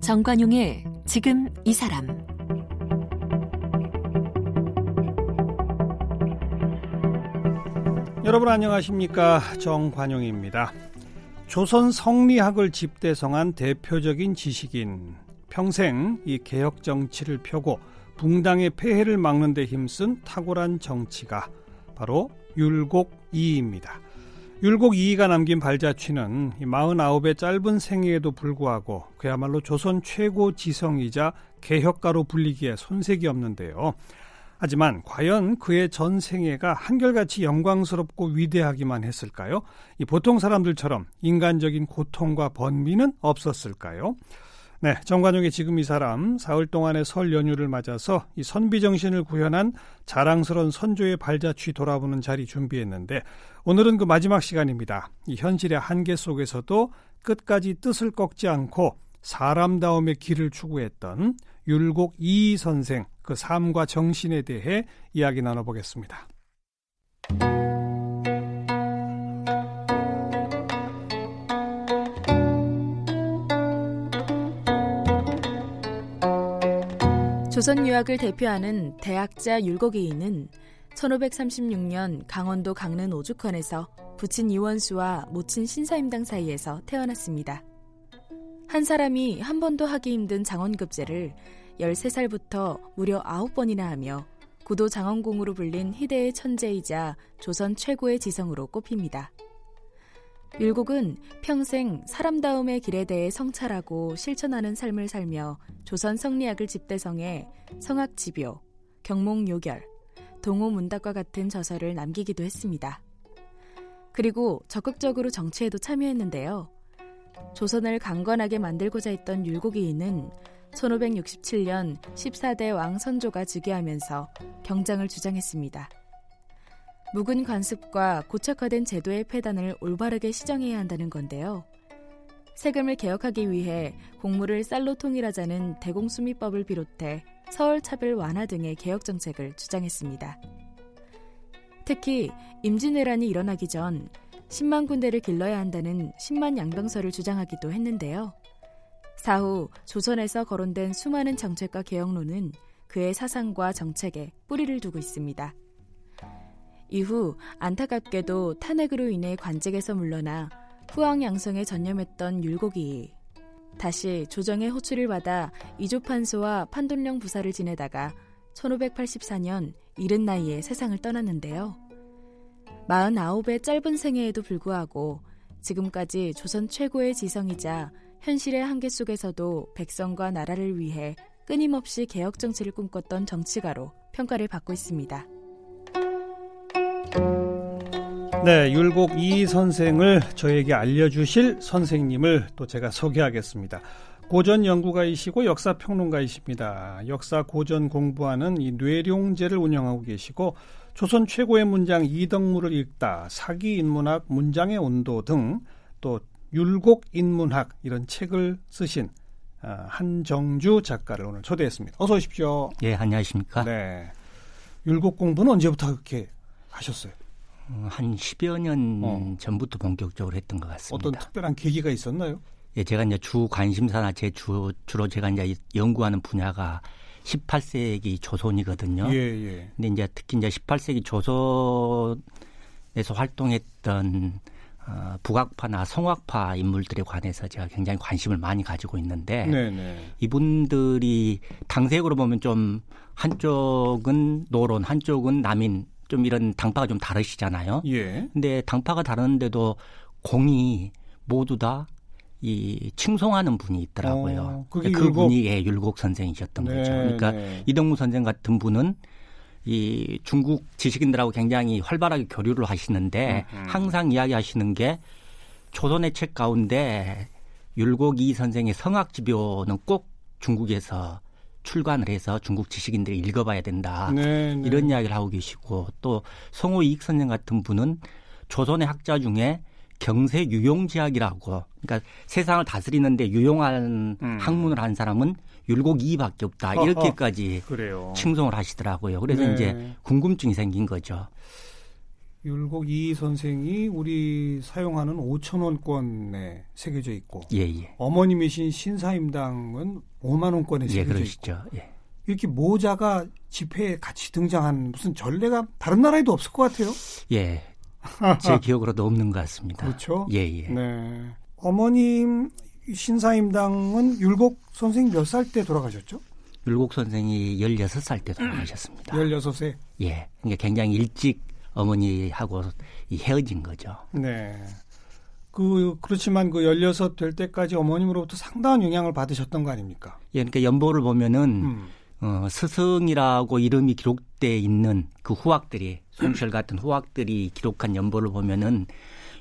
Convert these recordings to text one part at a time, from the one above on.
정관용의 지금 이 사람 여러분 안녕하십니까 정관용입니다. 조선 성리학을 집대성한 대표적인 지식인 평생 이 개혁 정치를 펴고 붕당의 폐해를 막는 데 힘쓴 탁월한 정치가 바로 율곡 이입니다. 율곡이가 남긴 발자취는 49의 짧은 생애에도 불구하고 그야말로 조선 최고 지성이자 개혁가로 불리기에 손색이 없는데요. 하지만 과연 그의 전 생애가 한결같이 영광스럽고 위대하기만 했을까요? 이 보통 사람들처럼 인간적인 고통과 번미는 없었을까요? 네, 정관용의 지금 이 사람 사흘 동안의 설 연휴를 맞아서 이 선비 정신을 구현한 자랑스러운 선조의 발자취 돌아보는 자리 준비했는데 오늘은 그 마지막 시간입니다. 이 현실의 한계 속에서도 끝까지 뜻을 꺾지 않고 사람다움의 길을 추구했던 율곡 이희 선생 그 삶과 정신에 대해 이야기 나눠보겠습니다. 조선 유학을 대표하는 대학자 율곡이인은 1536년 강원도 강릉 오죽헌에서 부친 이원수와 모친 신사임당 사이에서 태어났습니다. 한 사람이 한 번도 하기 힘든 장원급제를 13살부터 무려 9번이나 하며 구도 장원공으로 불린 희대의 천재이자 조선 최고의 지성으로 꼽힙니다. 율곡은 평생 사람다움의 길에 대해 성찰하고 실천하는 삶을 살며 조선 성리학을 집대성해 성악지묘, 경몽요결, 동호문답과 같은 저서를 남기기도 했습니다. 그리고 적극적으로 정치에도 참여했는데요. 조선을 강건하게 만들고자 했던 율곡이인은 1567년 14대 왕 선조가 즉위하면서 경장을 주장했습니다. 묵은 관습과 고착화된 제도의 폐단을 올바르게 시정해야 한다는 건데요. 세금을 개혁하기 위해 공무를 쌀로 통일하자는 대공수미법을 비롯해 서울 차별 완화 등의 개혁 정책을 주장했습니다. 특히 임진왜란이 일어나기 전 10만 군대를 길러야 한다는 10만 양병설을 주장하기도 했는데요. 사후 조선에서 거론된 수많은 정책과 개혁론은 그의 사상과 정책에 뿌리를 두고 있습니다. 이후 안타깝게도 탄핵으로 인해 관직에서 물러나 후황양성에 전념했던 율곡이 다시 조정의 호출을 받아 이조판소와 판돈령 부사를 지내다가 1584년 이른 나이에 세상을 떠났는데요. 49의 짧은 생애에도 불구하고 지금까지 조선 최고의 지성이자 현실의 한계 속에서도 백성과 나라를 위해 끊임없이 개혁 정치를 꿈꿨던 정치가로 평가를 받고 있습니다. 네, 율곡 이 선생을 저에게 알려주실 선생님을 또 제가 소개하겠습니다. 고전 연구가이시고 역사 평론가이십니다. 역사 고전 공부하는 이 뇌룡제를 운영하고 계시고 조선 최고의 문장 이덕무를 읽다, 사기 인문학, 문장의 온도 등 또 율곡 인문학 이런 책을 쓰신 아, 한정주 작가를 오늘 초대했습니다. 어서 오십시오. 예, 안녕하십니까? 네. 율곡 공부는 언제부터 그렇게 하셨어요? 어, 한 10여 년 어. 전부터 본격적으로 했던 것 같습니다. 어떤 특별한 계기가 있었나요? 예, 제가 이제 주 관심사나 제 주, 주로 제가 이제 연구하는 분야가 18세기 조선이거든요. 예, 예. 근데 이제 특히 이제 18세기 조선에서 활동했던 어, 북악파나 성악파 인물들에 관해서 제가 굉장히 관심을 많이 가지고 있는데 네네. 네. 이분들이 당색으로 보면 좀 한쪽은 노론, 한쪽은 남인 좀 이런 당파가 좀 다르시잖아요. 예. 근데 당파가 다른데도 공이 모두 다 이 칭송하는 분이 있더라고요. 어, 그게 그 율곡? 분이 예, 율곡 선생이셨던 네, 거죠. 그러니까 네. 이동무 선생 같은 분은 이 중국 지식인들하고 굉장히 활발하게 교류를 하시는데 음흠. 항상 이야기하시는 게 조선의 책 가운데 율곡 이 선생의 성악지묘는 꼭 중국에서 출간을 해서 중국 지식인들이 읽어봐야 된다. 네, 네. 이런 이야기를 하고 계시고 또 성호 이익 선생 같은 분은 조선의 학자 중에 경세 유용지학이라고 그러니까 세상을 다스리는데 유용한 음. 학문을 한 사람은 율곡 이밖에 없다 이렇게까지 그래요. 칭송을 하시더라고요. 그래서 네. 이제 궁금증이 생긴 거죠. 율곡 이 선생이 우리 사용하는 5천 원권에 새겨져 있고 예, 예. 어머님이신 신사임당은 5만 원권에 예, 새겨져 예, 있고 예. 이렇게 모자가 집회에 같이 등장한 무슨 전례가 다른 나라에도 없을 것 같아요. 예, 제 기억으로도 없는 것 같습니다. 그렇죠. 예, 예. 네. 어머님 신사임당은 율곡 선생 몇 살 때 돌아가셨죠? 율곡 선생이 16살 때 돌아가셨습니다. 16세? 예. 그러니까 굉장히 일찍 어머니하고 헤어진 거죠. 네. 그 그렇지만 그 16 될 때까지 어머님으로부터 상당한 영향을 받으셨던 거 아닙니까? 예, 그러니까 연보를 보면은 음. 어, 스승이라고 이름이 기록돼 있는 그 후학들이 송철 같은 후학들이 기록한 연보를 보면은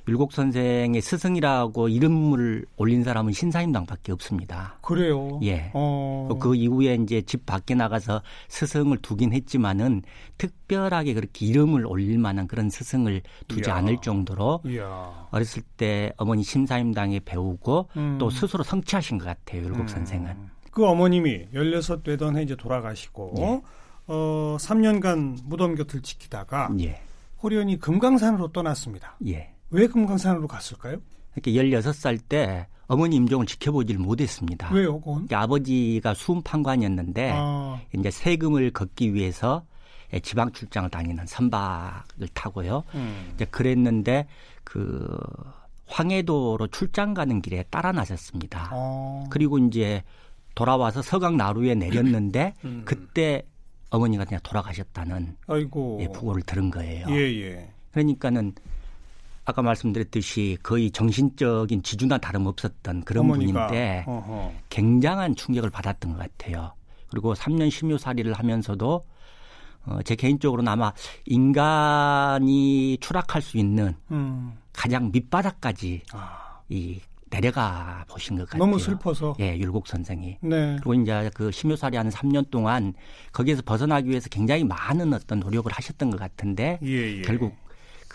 율곡 선생의 스승이라고 이름을 올린 사람은 신사임당밖에 없습니다. 그래요. 예. 어... 그 이후에 이제 집 밖에 나가서 스승을 두긴 했지만은 특별하게 그렇게 이름을 올릴 만한 그런 스승을 두지 이야. 않을 정도로 이야. 어렸을 때 어머니 신사임당에 배우고 음. 또 스스로 성취하신 것 같아요. 율곡 음. 선생은. 그 어머님이 16 되던 해 이제 돌아가시고 예. 어 3년간 무덤 곁을 지키다가 예. 호련이 금강산으로 떠났습니다. 예. 왜 금강산으로 갔을까요? 이렇게 16살 때 어머니 임종을 지켜보질 못했습니다. 왜요, 그건? 아버지가 수음판관이었는데 아. 이제 세금을 걷기 위해서 지방 출장을 다니는 선박을 타고요. 음. 이제 그랬는데 그 황해도로 출장 가는 길에 따라 나섰습니다. 아. 그리고 이제 돌아와서 서강 나루에 내렸는데 음. 그때 어머니가 그냥 돌아가셨다는 아이고. 예, 부고를 들은 거예요. 예, 예. 그러니까는 아까 말씀드렸듯이 거의 정신적인 지주나 다름없었던 그런 어머니가. 분인데 어허. 굉장한 충격을 받았던 것 같아요. 그리고 3년 심유살이를 하면서도 어, 제 개인적으로는 아마 인간이 추락할 수 있는 음. 가장 밑바닥까지 아. 이 내려가 보신 것 같아요. 너무 슬퍼서. 예, 율곡 선생이. 네. 그리고 이제 그 심유살이 하는 3년 동안 거기에서 벗어나기 위해서 굉장히 많은 어떤 노력을 하셨던 것 같은데 예, 예. 결국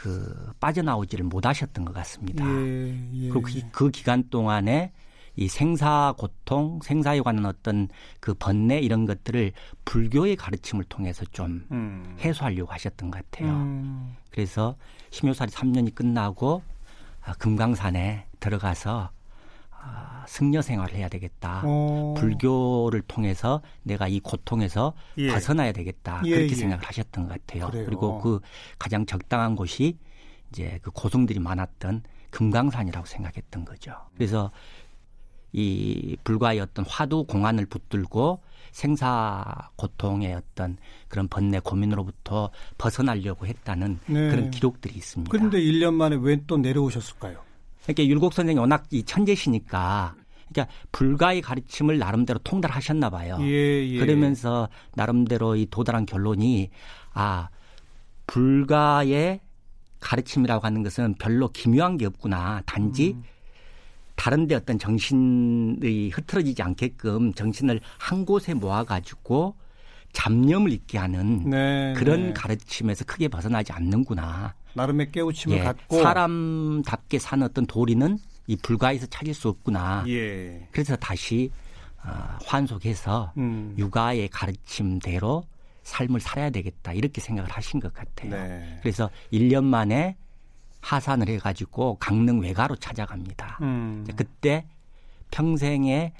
그 빠져나오지를 못하셨던 것 같습니다. 예, 예. 그리고 그, 그 기간 동안에 이 생사 고통, 생사에 관한 어떤 그 번뇌 이런 것들을 불교의 가르침을 통해서 좀 음. 해소하려고 하셨던 것 같아요. 음. 그래서 심효살이 3년이 끝나고 아, 금강산에 들어가서 아, 승려 생활을 해야 되겠다. 오. 어. 불교를 통해서 내가 이 고통에서 예. 벗어나야 되겠다. 예, 그렇게 예. 생각을 하셨던 것 같아요. 그래요. 그리고 그 가장 적당한 곳이 이제 그 고승들이 많았던 금강산이라고 생각했던 거죠. 그래서 이 불과의 어떤 화두 공안을 붙들고 생사 고통의 어떤 그런 번뇌 고민으로부터 벗어나려고 했다는 네. 그런 기록들이 있습니다. 그런데 1년 만에 왜 또 내려오셨을까요? 그러니까 율곡 선생이 워낙 이 천재시니까 그러니까 불가의 가르침을 나름대로 통달하셨나 봐요. 예, 예. 그러면서 나름대로 이 도달한 결론이 아 불가의 가르침이라고 하는 것은 별로 기묘한 게 없구나. 단지 음. 다른데 어떤 정신이 흐트러지지 않게끔 정신을 한 곳에 모아가지고 잡념을 잊게 하는 네, 그런 네. 가르침에서 크게 벗어나지 않는구나. 나름의 깨우침을 예, 갖고 사람답게 사는 어떤 도리는 이 불가에서 찾을 수 없구나. 예. 그래서 다시 어, 환속해서 음. 육아의 가르침대로 삶을 살아야 되겠다 이렇게 생각을 하신 것 같아요. 네. 그래서 1년 만에 하산을 해가지고 강릉 외가로 찾아갑니다. 음. 그때 평생의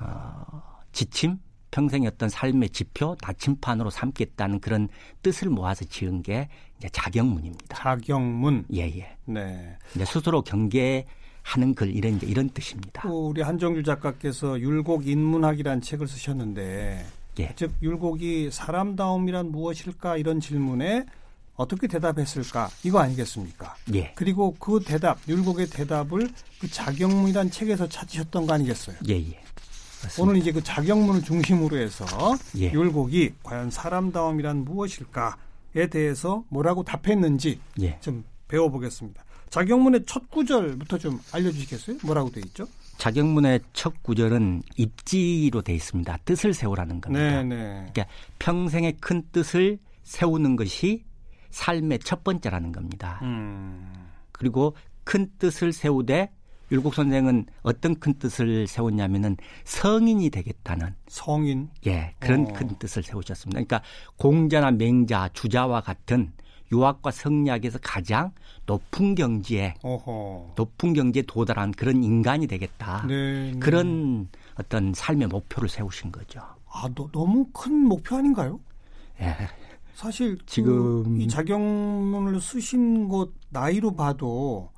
어, 지침 평생의 어떤 삶의 지표, 나침판으로 삼겠다는 그런 뜻을 모아서 지은 게 이제 자경문입니다. 자경문. 예, 예. 네. 이제 스스로 경계 하는 글 이런 이제 이런 뜻입니다. 우리 한정주 작가께서 율곡 인문학이라는 책을 쓰셨는데 예. 즉 율곡이 사람다움이란 무엇일까 이런 질문에 어떻게 대답했을까 이거 아니겠습니까? 예. 그리고 그 대답 율곡의 대답을 그 자경문이란 책에서 찾으셨던 거 아니겠어요? 예, 예. 맞습니다. 오늘 이제 그 자경문을 중심으로 해서 예. 율곡이 과연 사람다움이란 무엇일까에 대해서 뭐라고 답했는지 예. 좀 배워보겠습니다. 자경문의 첫 구절부터 좀 알려주시겠어요? 뭐라고 돼 있죠? 자경문의 첫 구절은 입지로 돼 있습니다. 뜻을 세우라는 겁니다. 네네. 네. 그러니까 평생의 큰 뜻을 세우는 것이 삶의 첫 번째라는 겁니다. 음. 그리고 큰 뜻을 세우되 율곡 선생은 어떤 큰 뜻을 세웠냐면은 성인이 되겠다는 성인 예 그런 어. 큰 뜻을 세우셨습니다. 그러니까 공자나 맹자, 주자와 같은 유학과 성리학에서 가장 높은 경지에 어허. 높은 경지에 도달한 그런 인간이 되겠다. 네, 네. 그런 어떤 삶의 목표를 세우신 거죠. 아, 너, 너무 큰 목표 아닌가요? 예. 사실 그 지금 그 이 자경문을 쓰신 것 나이로 봐도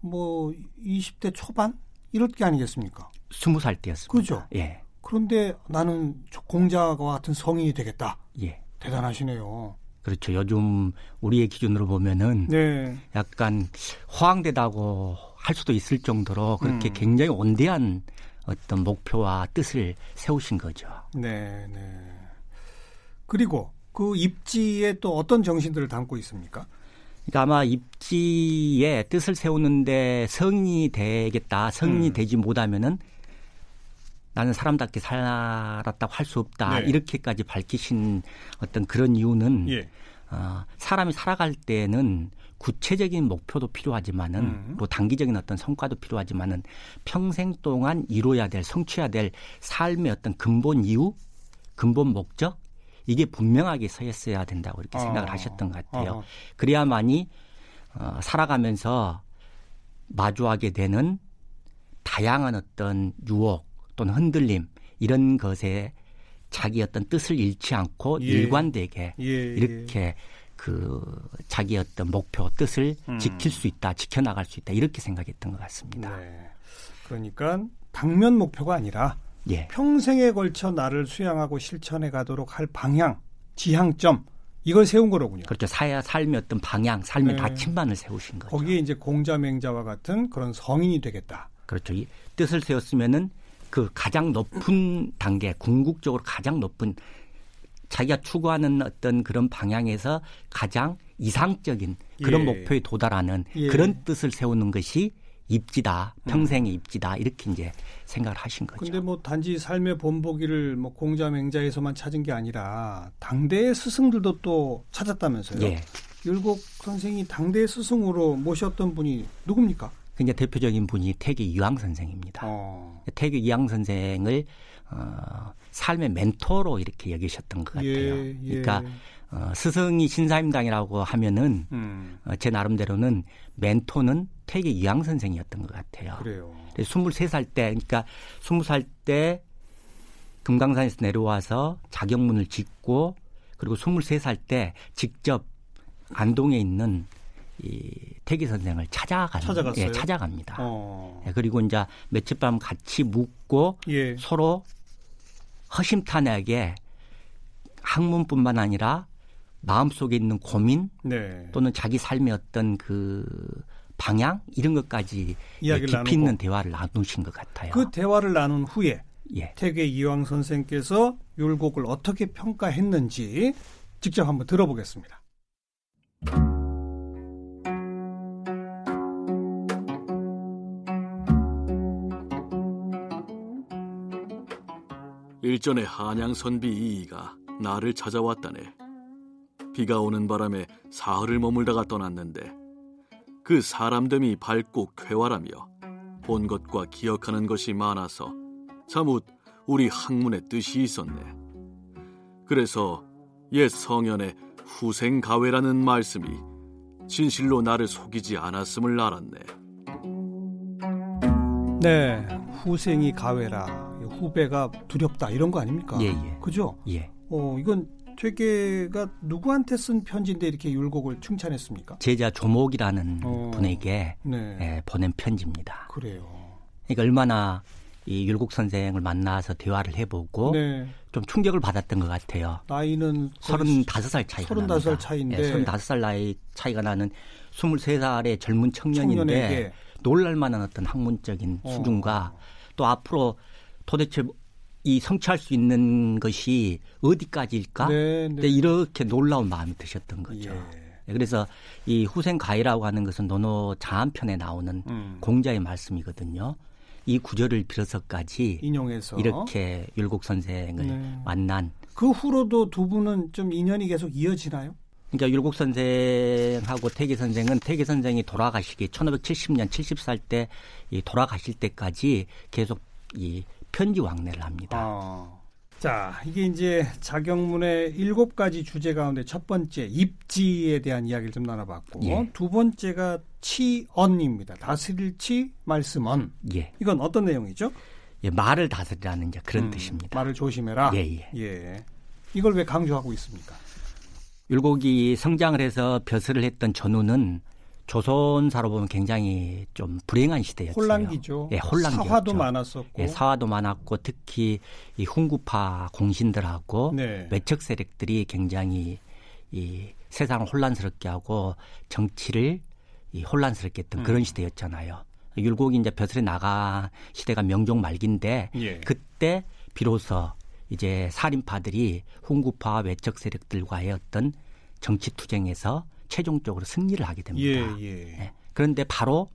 뭐 20대 초반 이럴 게 아니겠습니까? 20살 때였습니다. 그죠? 예. 그런데 나는 공자와 같은 성인이 되겠다. 예. 대단하시네요. 그렇죠. 요즘 우리의 기준으로 보면은 네. 약간 호황되다고 할 수도 있을 정도로 그렇게 음. 굉장히 온대한 어떤 목표와 뜻을 세우신 거죠. 네, 네. 그리고 그 입지에 또 어떤 정신들을 담고 있습니까? 그러니까 아마 입지에 뜻을 세우는데 성인이 되겠다, 성인이 음. 되지 못하면은 나는 사람답게 살았다고 할 수 없다. 네. 이렇게까지 밝히신 어떤 그런 이유는 예. 어, 사람이 살아갈 때는 구체적인 목표도 필요하지만은 음. 뭐 단기적인 어떤 성과도 필요하지만은 평생 동안 이루어야 될 성취해야 될 삶의 어떤 근본 이유, 근본 목적 이게 분명하게 서 있어야 된다고 이렇게 어. 생각을 하셨던 것 같아요. 어. 그래야만이 어, 살아가면서 마주하게 되는 다양한 어떤 유혹 또는 흔들림 이런 것에 자기 어떤 뜻을 잃지 않고 예. 일관되게 예, 예. 이렇게 그 자기 어떤 목표 뜻을 음. 지킬 수 있다 지켜나갈 수 있다 이렇게 생각했던 것 같습니다. 네. 그러니까 당면 목표가 아니라 예. 평생에 걸쳐 나를 수양하고 실천해 가도록 할 방향, 지향점 이걸 세운 거로군요. 그렇죠. 사야 삶의 어떤 방향, 삶의 네. 다침반을 세우신 거죠. 거기에 이제 공자맹자와 같은 그런 성인이 되겠다. 그렇죠. 이 뜻을 세웠으면은 그 가장 높은 단계, 궁극적으로 가장 높은 자기가 추구하는 어떤 그런 방향에서 가장 이상적인 그런 예. 목표에 도달하는 예. 그런 뜻을 세우는 것이 입지다, 평생의 음. 입지다 이렇게 이제 생각을 하신 거죠. 근데 뭐 단지 삶의 본보기를 뭐 공자 맹자에서만 찾은 게 아니라 당대의 스승들도 또 찾았다면서요? 예. 율곡 선생이 당대 스승으로 모셨던 분이 누굽니까? 굉장히 대표적인 분이 태계 이황 선생입니다. 어. 태계 이황 선생을 어, 삶의 멘토로 이렇게 여기셨던 것 같아요. 예, 예. 그러니까 어, 스승이 신사임당이라고 하면은 음. 어, 제 나름대로는 멘토는 태계 이황 선생이었던 것 같아요. 그래요. 23살 때, 그러니까 20살 때 금강산에서 내려와서 자경문을 짓고 그리고 23살 때 직접 안동에 있는 이 태기 선생을 찾아가는 찾아갔어요? 예, 찾아갑니다. 어. 예, 그리고 이제 며칠 밤 같이 묵고 예. 서로 허심탄회하게 학문뿐만 아니라 마음속에 있는 고민 네. 또는 자기 삶의 어떤 그 방향 이런 것까지 깊이 나누고. 있는 대화를 나누신 것 같아요. 그 대화를 나눈 후에 예. 태계 이황 선생께서 율곡을 어떻게 평가했는지 직접 한번 들어보겠습니다. 일전에 한양 선비 이이가 나를 찾아왔다네. 비가 오는 바람에 사흘을 머물다가 떠났는데 그 사람됨이 밝고 쾌활하며 본 것과 기억하는 것이 많아서 사뭇 우리 학문의 뜻이 있었네. 그래서 옛 성현의 후생가외라는 말씀이 진실로 나를 속이지 않았음을 알았네. 네, 후생이 가외라. 후배가 두렵다 이런 거 아닙니까? 예, 예. 그죠? 예. 어, 이건 퇴계가 누구한테 쓴 편지인데 이렇게 율곡을 칭찬했습니까? 제자 조목이라는 어, 분에게 네. 예, 보낸 편지입니다. 그래요. 그러니까 얼마나 이 율곡 선생을 만나서 대화를 해보고 네. 좀 충격을 받았던 것 같아요. 나이는 35살 차이가 35살 차이인데 예, 35살 나이 차이가 나는 23살의 젊은 청년인데 청년에게. 놀랄 만한 어떤 학문적인 어. 수준과 또 앞으로 도대체 이 성취할 수 있는 것이 어디까지일까? 네, 네. 이렇게 놀라운 마음이 드셨던 거죠. 예. 네, 그래서 이 후생 가이라고 하는 것은 노노 자한편에 나오는 음. 공자의 말씀이거든요. 이 구절을 빌어서까지 인용해서 이렇게 율곡 선생을 네. 만난 그 후로도 두 분은 좀 인연이 계속 이어지나요? 그러니까 율곡 선생하고 태계 선생은 태계 선생이 돌아가시기 1570년 70살 때 이 돌아가실 때까지 계속 이 편지 왕래를 합니다. 아. 자, 이게 이제 자경문의 일곱 가지 주제 가운데 첫 번째 입지에 대한 이야기를 좀 나눠봤고 예. 두 번째가 치언입니다. 다스릴 치, 말씀언. 예. 이건 어떤 내용이죠? 예, 말을 다스리라는 이제 그런 음, 뜻입니다. 말을 조심해라. 예, 예. 예. 이걸 왜 강조하고 있습니까? 율곡이 성장을 해서 벼슬을 했던 전후는 조선사로 보면 굉장히 좀 불행한 시대였어요. 혼란기죠. 예, 혼란기였죠. 사화도 많았었고. 예, 사화도 많았고 특히 이 훈구파 공신들하고 네. 외척 세력들이 굉장히 이 세상을 혼란스럽게 하고 정치를 이 혼란스럽게 했던 음. 그런 시대였잖아요. 율곡이 이제 벼슬에 나가 시대가 명종 말기인데 예. 그때 비로소 이제 살인파들이 훈구파 외척 세력들과의 어떤 정치 투쟁에서 최종적으로 승리를 하게 됩니다. 예, 예. 예. 그런데 바로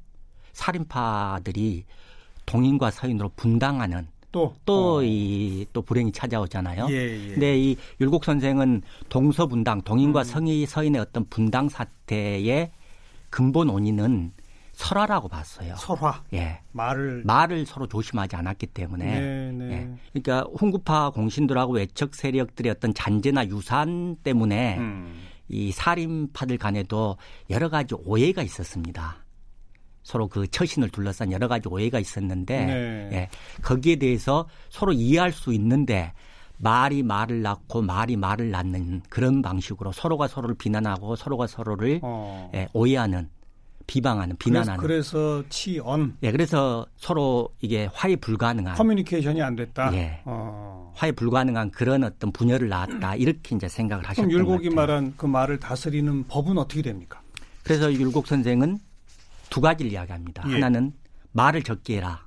살인파들이 동인과 서인으로 분당하는 또또 어. 이또 불행이 찾아오잖아요. 예, 예. 근데 이 율곡 선생은 동서 분당, 동인과 음. 성의 서인의 어떤 분당 사태의 근본 원인은 설화라고 봤어요. 설화 예. 말을 말을 서로 조심하지 않았기 때문에 네, 네. 예. 그러니까 훈구파 공신들하고 외척 세력들의 어떤 잔재나 유산 때문에 음. 이 살인파들 간에도 여러 가지 오해가 있었습니다. 서로 그 처신을 둘러싼 여러 가지 오해가 있었는데 네. 예, 거기에 대해서 서로 이해할 수 있는데 말이 말을 낳고 말이 말을 낳는 그런 방식으로 서로가 서로를 비난하고 서로가 서로를 어. 예, 오해하는 비방하는 비난하는 그래서, 그래서 치언 예, 그래서 서로 이게 화해 불가능한 커뮤니케이션이 안 됐다. 예. 어. 화해 불가능한 그런 어떤 분열을 낳았다 이렇게 이제 생각을 하셨던 그럼 것 율곡이. 말한 그 말을 다스리는 법은 어떻게 됩니까? 그래서 율곡 선생은 두 가지를 이야기합니다. 예. 하나는 말을 적게 해라.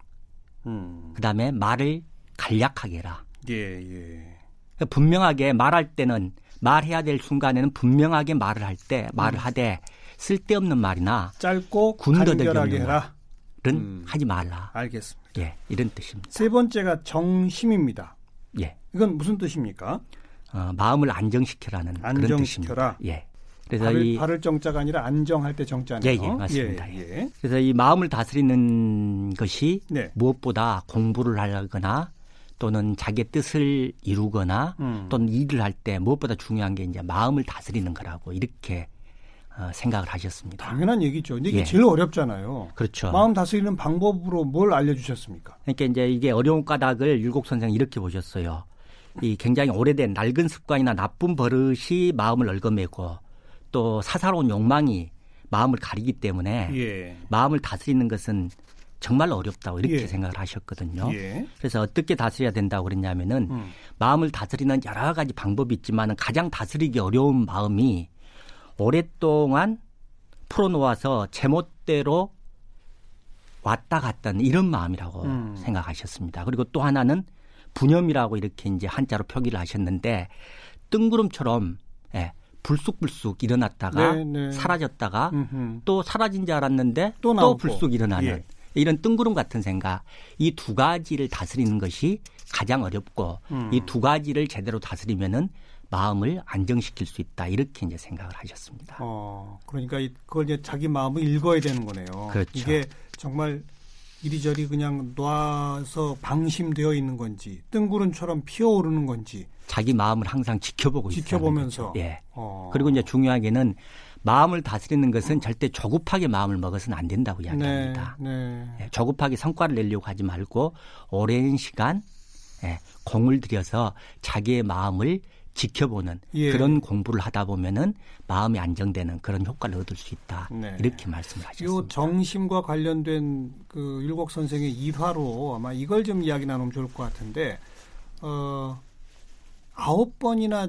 음. 그다음에 말을 간략하게 해라. 예, 예. 분명하게 말할 때는 말해야 될 순간에는 분명하게 말을 할 때 말을 하되 쓸데없는 말이나 짧고 군더더기 해라. 는 음. 하지 말라. 알겠습니다. 예, 이런 뜻입니다. 세 번째가 정심입니다. 예. 이건 무슨 뜻입니까? 어, 마음을 안정시켜라는 그런 안정시켜라. 뜻입니다. 예. 그래서 발을, 이 발을 정자가 아니라 안정할 때 정자네요. 예, 예, 맞습니다. 예, 예. 그래서 이 마음을 다스리는 것이 네. 무엇보다 공부를 하거나 또는 자기의 뜻을 이루거나 음. 또는 일을 할 때 무엇보다 중요한 게 이제 마음을 다스리는 거라고 이렇게 어, 생각을 하셨습니다. 당연한 얘기죠. 근데 이게 예. 제일 어렵잖아요. 그렇죠. 마음 다스리는 방법으로 뭘 알려주셨습니까? 그러니까 이제 이게 어려운 까닭을 율곡 선생 이렇게 보셨어요. 이 굉장히 오래된 낡은 습관이나 나쁜 버릇이 마음을 얽어매고 또 사사로운 욕망이 마음을 가리기 때문에 예. 마음을 다스리는 것은 정말 어렵다고 이렇게 예. 생각을 하셨거든요. 예. 그래서 어떻게 다스려야 된다고 그랬냐면은 음. 마음을 다스리는 여러 가지 방법이 있지만 가장 다스리기 어려운 마음이 오랫동안 풀어놓아서 제멋대로 왔다 갔다 는 이런 마음이라고 음. 생각하셨습니다. 그리고 또 하나는 분염이라고 이렇게 이제 한자로 표기를 하셨는데 뜬구름처럼 예, 불쑥불쑥 일어났다가 네, 네. 사라졌다가 음흠. 또 사라진 줄 알았는데 또 또. 불쑥 일어나는 예. 이런 뜬구름 같은 생각 이 두 가지를 다스리는 것이 가장 어렵고 음. 이두 가지를 제대로 다스리면은 마음을 안정시킬 수 있다 이렇게 이제 생각을 하셨습니다. 어, 그러니까 이- 그걸 이제 자기 마음을 읽어야 되는 거네요. 그렇죠. 이게 정말 이리저리 그냥 놔서 방심되어 있는 건지 뜬구름처럼 피어오르는 건지 자기 마음을 항상 지켜보고 지켜보면서. 예. 어. 그리고 이제 중요하게는 마음을 다스리는 것은 절대 조급하게 마음을 먹어서는 안 된다고 네, 이야기합니다. 네. 예, 조급하게 성과를 내려고 하지 말고 오랜 시간 예, 공을 들여서 자기의 마음을 지켜보는 예. 그런 공부를 하다 보면은 마음이 안정되는 그런 효과를 얻을 수 있다. 네. 이렇게 말씀을 요 하셨습니다. 정심과 관련된 그 율곡 선생의 일화로 아마 이걸 좀 이야기 나누면 좋을 것 같은데 어 아홉 번이나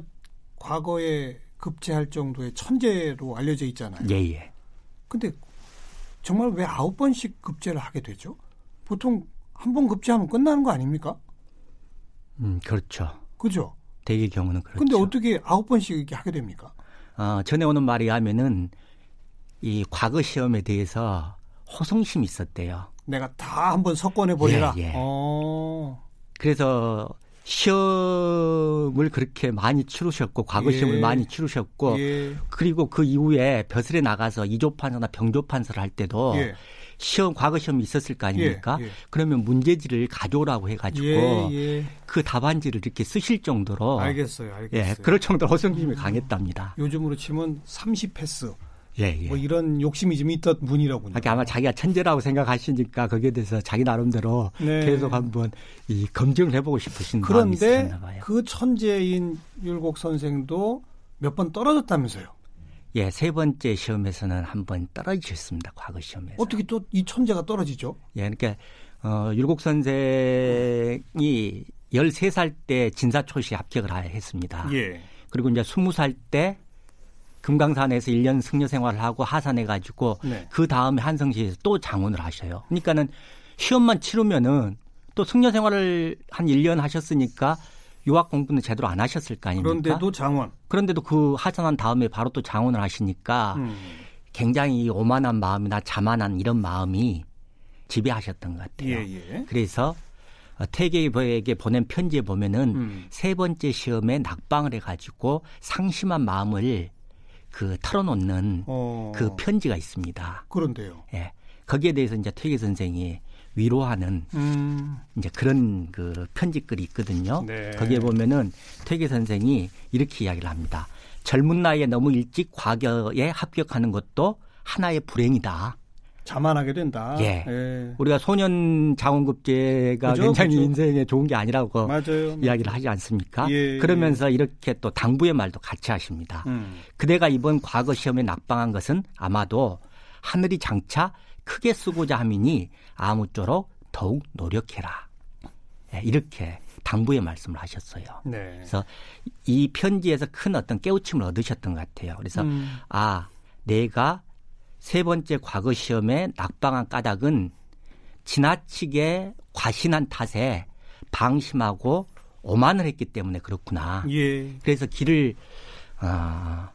과거에 급제할 정도의 천재로 알려져 있잖아요. 예, 예. 근데 정말 왜 아홉 번씩 급제를 하게 되죠? 보통 한 번 급제하면 끝나는 거 아닙니까? 음, 그렇죠. 그죠? 대개 경우는 그렇죠. 근데 어떻게 아홉 번씩 이렇게 하게 됩니까? 어, 전해오는 말이 하면은 이 과거 시험에 대해서 호성심이 있었대요. 내가 다 한번 석권해 버리라. 예, 예. 어. 그래서 시험을 그렇게 많이 치르셨고 과거 예. 시험을 많이 치르셨고 예. 그리고 그 이후에 벼슬에 나가서 이조 판서나 병조 판서를 할 때도 예. 시험 과거 시험이 있었을 거 아닙니까? 예, 예. 그러면 문제지를 가져오라고 해가지고 예, 예. 그 답안지를 이렇게 쓰실 정도로 알겠어요, 알겠어요. 예, 그럴 정도로 허송심이 강했답니다. 요즘으로 치면 30 패스 예, 예. 뭐 이런 욕심이 좀 있던. 그러니까 아마 자기가 천재라고 생각하시니까 거기에 대해서 자기 나름대로 네. 계속 한번 이 검증을 해보고 싶으신 마음이 그런데. 그 천재인 율곡 선생도 몇 번 떨어졌다면서요. 예, 세 번째 시험에서는 한 번 떨어지셨습니다. 과거 시험에서. 어떻게 또 이 천재가 떨어지죠? 예, 그러니까 어, 율곡 선생이 13살 때 진사초시 합격을 했습니다. 예. 그리고 이제 20살 때 금강산에서 1년 승려 생활을 하고 하산해 가지고 네. 그 다음에 한성시에서 또 장원을 하셔요. 그러니까는 시험만 치르면은 또 승려 생활을 한 1년 하셨으니까 유학 공부는 제대로 안 하셨을 거 아닙니까? 그런데도 장원. 그런데도 그 하산한 다음에 바로 또 장원을 하시니까 음. 굉장히 오만한 마음이나 자만한 이런 마음이 지배하셨던 것 같아요. 예, 예. 그래서 어, 태계에게 보낸 편지에 보면은 음. 세 번째 시험에 낙방을 해가지고 상심한 마음을 그 털어놓는 어. 그 편지가 있습니다. 그런데요. 예. 거기에 대해서 이제 퇴계 선생이 위로하는 음. 이제 그런 그 편지글이 있거든요. 네. 거기에 보면은 퇴계 선생이 이렇게 이야기를 합니다. 젊은 나이에 너무 일찍 과거에 합격하는 것도 하나의 불행이다. 자만하게 된다. 예. 예. 우리가 소년 장원급제가 그죠, 굉장히 그죠. 인생에 좋은 게 아니라고 맞아요. 이야기를 하지 않습니까? 예, 그러면서 이렇게 또 당부의 말도 같이 하십니다. 음. 그대가 이번 과거 시험에 낙방한 것은 아마도 하늘이 장차 크게 쓰고자 함이니 아무쪼록 더욱 노력해라. 예, 이렇게 당부의 말씀을 하셨어요. 네. 그래서 이 편지에서 큰 어떤 깨우침을 얻으셨던 것 같아요. 그래서 음. 아 내가 세 번째 과거 시험에 낙방한 까닭은 지나치게 과신한 탓에 방심하고 오만을 했기 때문에 그렇구나. 예. 그래서 길을 어,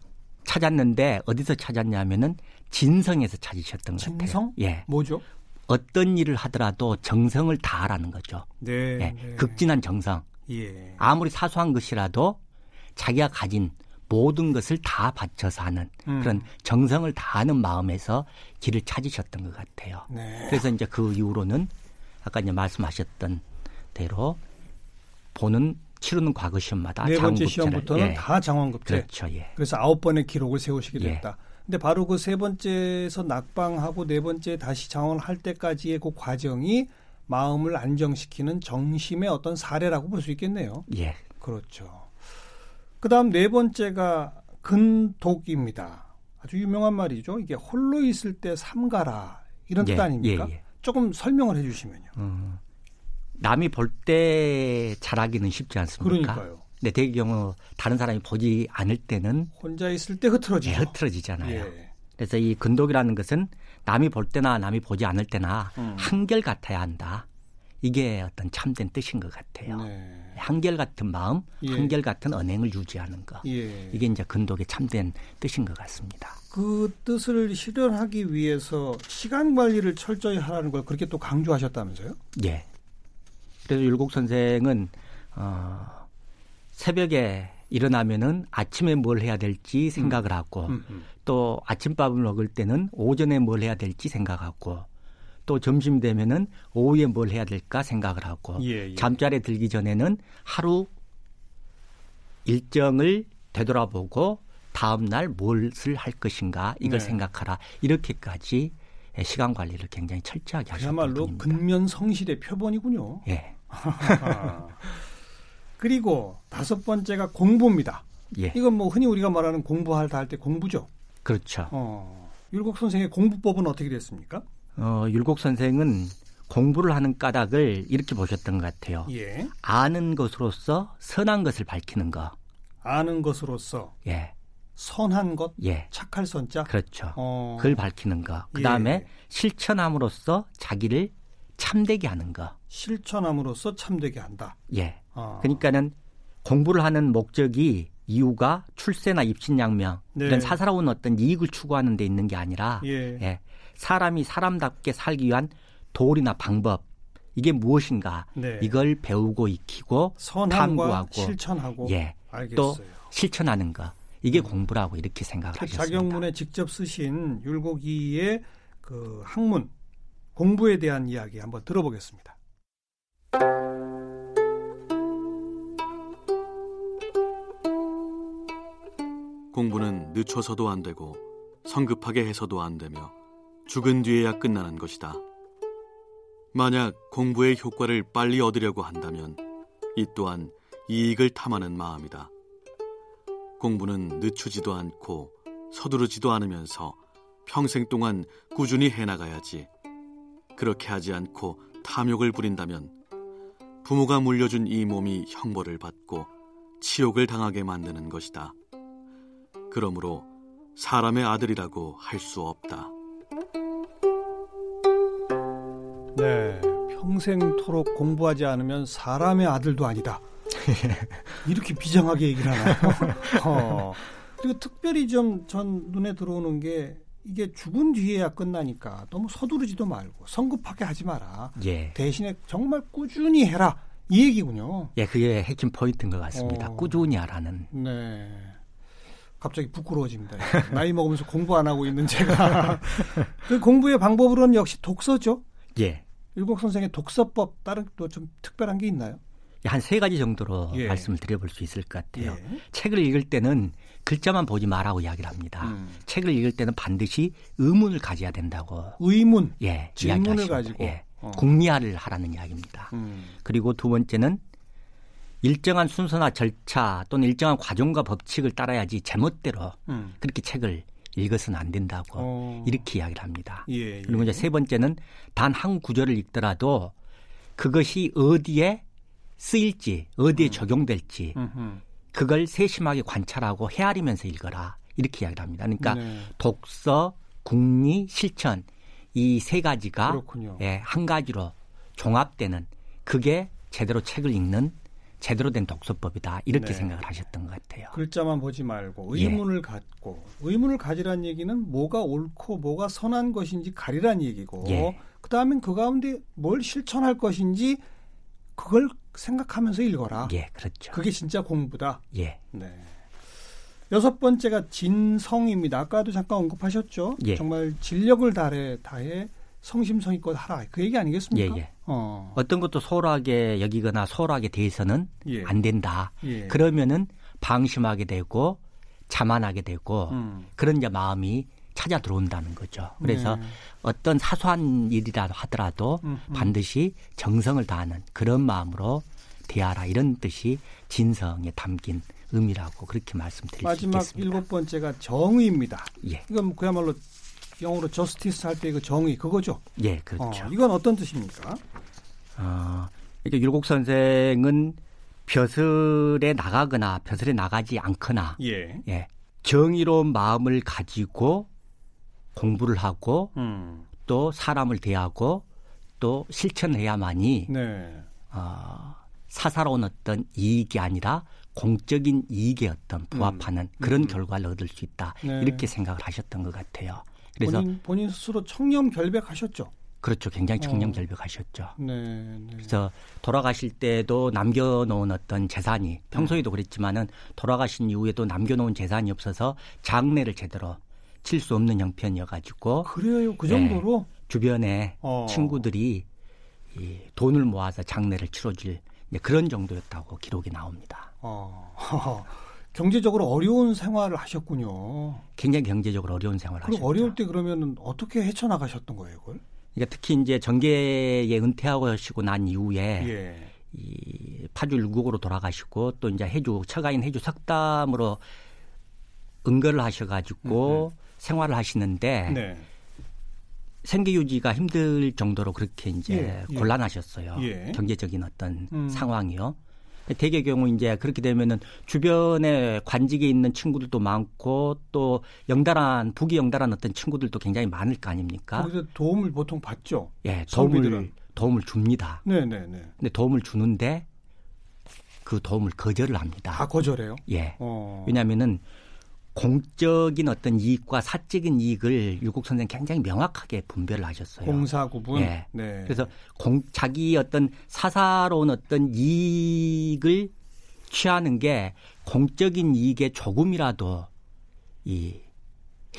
찾았는데 어디서 찾았냐면은 진성에서 찾으셨던 것 같아요. 진성? 예. 뭐죠? 어떤 일을 하더라도 정성을 다하라는 거죠. 네. 예. 네. 극진한 정성. 예. 아무리 사소한 것이라도 자기가 가진 모든 것을 다 바쳐서 하는 음. 그런 정성을 다하는 마음에서 길을 찾으셨던 것 같아요. 네. 그래서 이제 그 이후로는 아까 이제 말씀하셨던 대로 보는 치르는 과거 시험마다 네 번째 시험부터는 예. 다 장원급제. 그렇죠. 예. 그래서 아홉 번의 기록을 세우시게 예. 됐다. 근데 바로 그 세 번째에서 낙방하고 네 번째 다시 장원할 때까지의 그 과정이 마음을 안정시키는 정심의 어떤 사례라고 볼 수 있겠네요. 예. 그렇죠. 그다음 네 번째가 근독입니다. 아주 유명한 말이죠. 이게 홀로 있을 때 삼가라 이런 뜻 예, 아닙니까? 예, 예. 조금 설명을 해주시면요. 어, 남이 볼 때 잘하기는 쉽지 않습니까? 그러니까요. 근데 대개 경우 다른 사람이 보지 않을 때는 혼자 있을 때 예, 흐트러지죠. 흐트러지잖아요. 예. 그래서 이 근독이라는 것은 남이 볼 때나 남이 보지 않을 때나 음. 한결 같아야 한다. 이게 어떤 참된 뜻인 것 같아요. 네. 한결 같은 마음, 예. 한결 같은 언행을 유지하는 것. 예. 이게 이제 근독의 참된 뜻인 것 같습니다. 그 뜻을 실현하기 위해서 시간 관리를 철저히 하라는 걸 그렇게 또 강조하셨다면서요? 예. 그래서 율곡 선생은 어, 새벽에 일어나면은 아침에 뭘 해야 될지 생각을 하고 음, 음. 또 아침밥을 먹을 때는 오전에 뭘 해야 될지 생각하고 또 점심 되면은 오후에 뭘 해야 될까 생각을 하고 예, 예. 잠자리에 들기 전에는 하루 일정을 되돌아보고 다음 날 무엇을 할 것인가 이걸 네. 생각하라 이렇게까지 시간 관리를 굉장히 철저하게 하셨던 그야말로 분입니다. 근면 성실의 표본이군요. 예, 아. 그리고 다섯 번째가 공부입니다. 예, 이건 뭐 흔히 우리가 말하는 공부하다 할 때 공부죠. 그렇죠. 어. 율곡 선생의 공부법은 어떻게 됐습니까? 어, 율곡 선생은 공부를 하는 까닭을 이렇게 보셨던 것 같아요. 예. 아는 것으로서 선한 것을 밝히는 거. 아는 것으로서 예, 선한 것, 예, 착할 선자. 그렇죠. 어. 그걸 밝히는 거. 그 예. 다음에 실천함으로써 자기를 참되게 하는 거. 실천함으로써 참되게 한다. 예. 어. 그러니까는 공부를 하는 목적이 이유가 출세나 입신 양명 네. 이런 사사로운 어떤 이익을 추구하는 데 있는 게 아니라 예. 예, 사람이 사람답게 살기 위한 도리나 방법 이게 무엇인가 네. 이걸 배우고 익히고 탐구하고 실천하고 예, 알겠어요. 또 실천하는 거 이게 음. 공부라고 이렇게 생각을 그 하셨습니다. 자격문에 직접 쓰신 율곡이의 그 학문 공부에 대한 이야기 한번 들어보겠습니다. 공부는 늦춰서도 안 되고 성급하게 해서도 안 되며 죽은 뒤에야 끝나는 것이다. 만약 공부의 효과를 빨리 얻으려고 한다면 이 또한 이익을 탐하는 마음이다. 공부는 늦추지도 않고 서두르지도 않으면서 평생 동안 꾸준히 해나가야지. 그렇게 하지 않고 탐욕을 부린다면 부모가 물려준 이 몸이 형벌을 받고 치욕을 당하게 만드는 것이다. 그러므로 사람의 아들이라고 할 수 없다. 네, 평생토록 공부하지 않으면 사람의 아들도 아니다. 이렇게 비장하게 얘기를 하나요? 어. 그리고 특별히 좀 전 눈에 들어오는 게 이게 죽은 뒤에야 끝나니까 너무 서두르지도 말고 성급하게 하지 마라. 예. 대신에 정말 꾸준히 해라. 이 얘기군요. 예, 그게 핵심 포인트인 것 같습니다. 어. 꾸준히 하라는. 네. 갑자기 부끄러워집니다. 나이 먹으면서 공부 안 하고 있는 제가. 그 공부의 방법으로는 역시 독서죠. 예. 일곡 선생의 독서법 다른 또 좀 특별한 게 있나요? 한 세 가지 정도로 예. 말씀을 드려볼 수 있을 것 같아요. 예. 책을 읽을 때는 글자만 보지 말라고 이야기를 합니다. 음. 책을 읽을 때는 반드시 의문을 가져야 된다고. 의문. 예. 질문을 가지고. 예. 어. 궁리화를 하라는 이야기입니다. 음. 그리고 두 번째는 일정한 순서나 절차 또는 일정한 과정과 법칙을 따라야지 제멋대로 음. 그렇게 책을 읽어서는 안 된다고 어. 이렇게 이야기를 합니다. 예, 예. 그리고 이제 세 번째는 단 한 구절을 읽더라도 그것이 어디에 쓰일지 어디에 음. 적용될지 음흠. 그걸 세심하게 관찰하고 헤아리면서 읽어라 이렇게 이야기를 합니다. 그러니까 네. 독서, 국리, 실천 이 세 가지가 예, 한 가지로 종합되는 그게 제대로 책을 읽는 제대로 된 독서법이다 이렇게 네. 생각을 하셨던 것 같아요. 글자만 보지 말고 의문을 예. 갖고 의문을 가지란 얘기는 뭐가 옳고 뭐가 선한 것인지 가리란 얘기고 예. 그 다음엔 그 가운데 뭘 실천할 것인지 그걸 생각하면서 읽어라. 예, 그렇죠. 그게 진짜 공부다. 예. 네. 여섯 번째가 진성입니다. 아까도 잠깐 언급하셨죠. 예. 정말 진력을 다해 다해 성심성의껏 하라. 그 얘기 아니겠습니까? 예, 예. 어. 어떤 것도 소홀하게 여기거나 소홀하게 대해서는 예. 안 된다. 예. 그러면은 방심하게 되고 자만하게 되고 음. 그런 이제 마음이 찾아 들어온다는 거죠. 그래서 네. 어떤 사소한 일이라도 하더라도 음, 음. 반드시 정성을 다하는 그런 마음으로 대하라 이런 뜻이 진성에 담긴 의미라고 그렇게 말씀드릴 마지막 수 있겠습니다. 일곱 번째가 정의입니다. 예. 이건 그야말로 영어로 저스티스 할 때 그 정의 그거죠. 예, 그렇죠. 어, 이건 어떤 뜻입니까? 어, 이게 율곡 선생은 벼슬에 나가거나 벼슬에 나가지 않거나 예. 예. 정의로운 마음을 가지고 공부를 하고 음. 또 사람을 대하고 또 실천해야만이 네. 어, 사사로운 어떤 이익이 아니라 공적인 이익에 어떤 부합하는 음. 그런 음. 결과를 얻을 수 있다 네. 이렇게 생각을 하셨던 것 같아요. 그래서 본인, 본인 스스로 청렴 결백하셨죠. 그렇죠. 굉장히 청렴 어. 결백하셨죠. 네, 네. 그래서 돌아가실 때도 남겨놓은 어떤 재산이 평소에도 그랬지만은 돌아가신 이후에도 남겨놓은 재산이 없어서 장례를 제대로 칠 수 없는 형편이어가지고 그래요. 그 정도로 네, 주변에 어. 친구들이 이 돈을 모아서 장례를 치러줄 그런 정도였다고 기록이 나옵니다. 어. 경제적으로 어려운 생활을 하셨군요. 굉장히 경제적으로 어려운 생활을 하셨죠. 어려울 때 그러면 어떻게 헤쳐나가셨던 거예요, 그걸? 그러니까 특히 이제 전계에 은퇴하고 하시고 난 이후에 예. 이 파주 율곡으로 돌아가시고 또 이제 해주 처가인 해주 석담으로 은거를 하셔가지고 음, 네. 생활을 하시는데 네. 생계 유지가 힘들 정도로 그렇게 이제 예, 예. 곤란하셨어요. 예. 경제적인 어떤 음. 상황이요. 대개 경우 이제 그렇게 되면은 주변에 관직에 있는 친구들도 많고 또 영달한 부귀 영달한 어떤 친구들도 굉장히 많을 거 아닙니까? 그래서 도움을 보통 받죠. 예, 도움을. 도움을 줍니다. 네, 네, 네. 근데 도움을 주는데 그 도움을 거절을 합니다. 다 거절해요? 예. 어. 왜냐하면은 공적인 어떤 이익과 사적인 이익을 율곡 선생 굉장히 명확하게 분별을 하셨어요. 공사 구분. 예. 네. 그래서 공, 자기 어떤 사사로운 어떤 이익을 취하는 게 공적인 이익에 조금이라도 이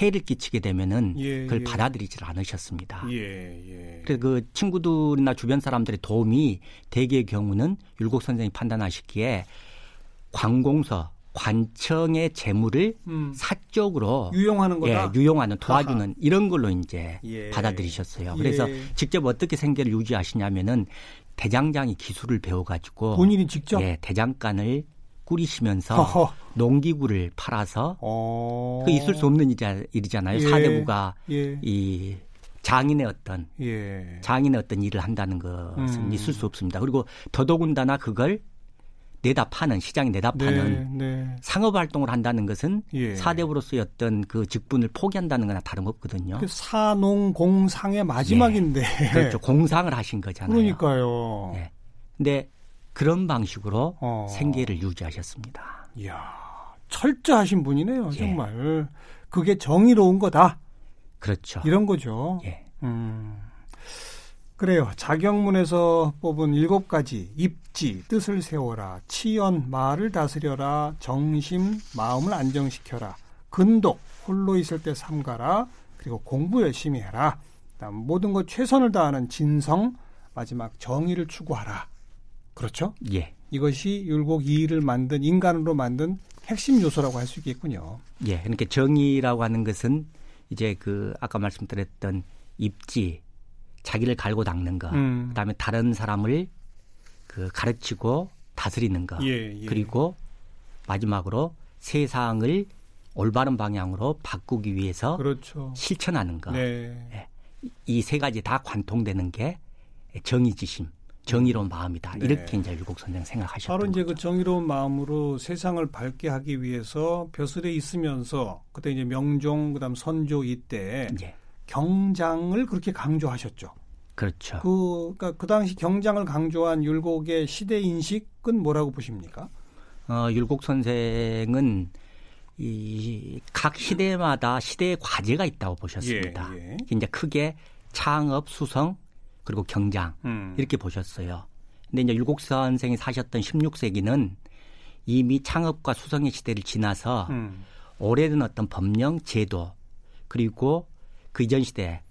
해를 끼치게 되면은 예, 그걸 예. 받아들이질 않으셨습니다. 예, 예. 그래서 그 친구들이나 주변 사람들의 도움이 대개의 경우는 율곡 선생이 판단하시기에 관공서 관청의 재물을 음. 사적으로 유용하는 거다. 예, 유용하는 도와주는 아하. 이런 걸로 이제 예. 받아들이셨어요. 그래서 예. 직접 어떻게 생계를 유지하시냐면은 대장장이 기술을 배워가지고 본인이 직접 예, 대장간을 꾸리시면서 허허. 농기구를 팔아서 어... 그 있을 수 없는 일이잖아요. 예. 사대부가 예. 이 장인의 어떤 예. 장인의 어떤 일을 한다는 것은 음. 있을 수 없습니다. 그리고 더더군다나 그걸 내다 파는 시장에 내다 네, 파는 네, 네. 상업 활동을 한다는 것은 예. 사대부로서의 어떤 그 직분을 포기한다는 거나 다름없거든요. 그 사농공상의 마지막인데. 예. 그렇죠. 공상을 하신 거잖아요. 그러니까요. 예. 근데 그런 방식으로 어. 생계를 유지하셨습니다. 이야, 철저하신 분이네요, 예. 정말. 그게 정의로운 거다. 그렇죠. 이런 거죠. 예. 음. 그래요. 자경문에서 뽑은 일곱 가지 입지, 뜻을 세워라, 치연, 말을 다스려라, 정심, 마음을 안정시켜라, 근독, 홀로 있을 때 삼가라, 그리고 공부 열심히 해라. 그다음 모든 것 최선을 다하는 진성, 마지막 정의를 추구하라. 그렇죠? 예. 이것이 율곡 이의를 만든 인간으로 만든 핵심 요소라고 할 수 있겠군요. 예. 그러니까 정의라고 하는 것은 이제 그 아까 말씀드렸던 입지, 자기를 갈고 닦는 거, 음. 그다음에 다른 사람을 그 가르치고 다스리는 거, 예, 예. 그리고 마지막으로 세상을 올바른 방향으로 바꾸기 위해서 그렇죠. 실천하는 거. 네. 예. 이세 가지 다 관통되는 게 정의지심, 정의로운 마음이다. 네. 이렇게 이제 율곡 선생 생각하셨던 바로 이제 거죠. 그 정의로운 마음으로 세상을 밝게 하기 위해서 벼슬에 있으면서 그때 이제 명종 그다음 선조 이때 예. 경장을 그렇게 강조하셨죠. 그렇죠. 그, 그러니까 그 당시 경장을 강조한 율곡의 시대 인식은 뭐라고 보십니까? 어, 율곡 선생은 이 각 시대마다 시대의 과제가 있다고 보셨습니다. 예, 예. 이제 크게 창업, 수성, 그리고 경장 음. 이렇게 보셨어요. 근데 이제 율곡 선생이 사셨던 16세기는 이미 창업과 수성의 시대를 지나서 음. 오래된 어떤 법령, 제도 그리고 그 이전 시대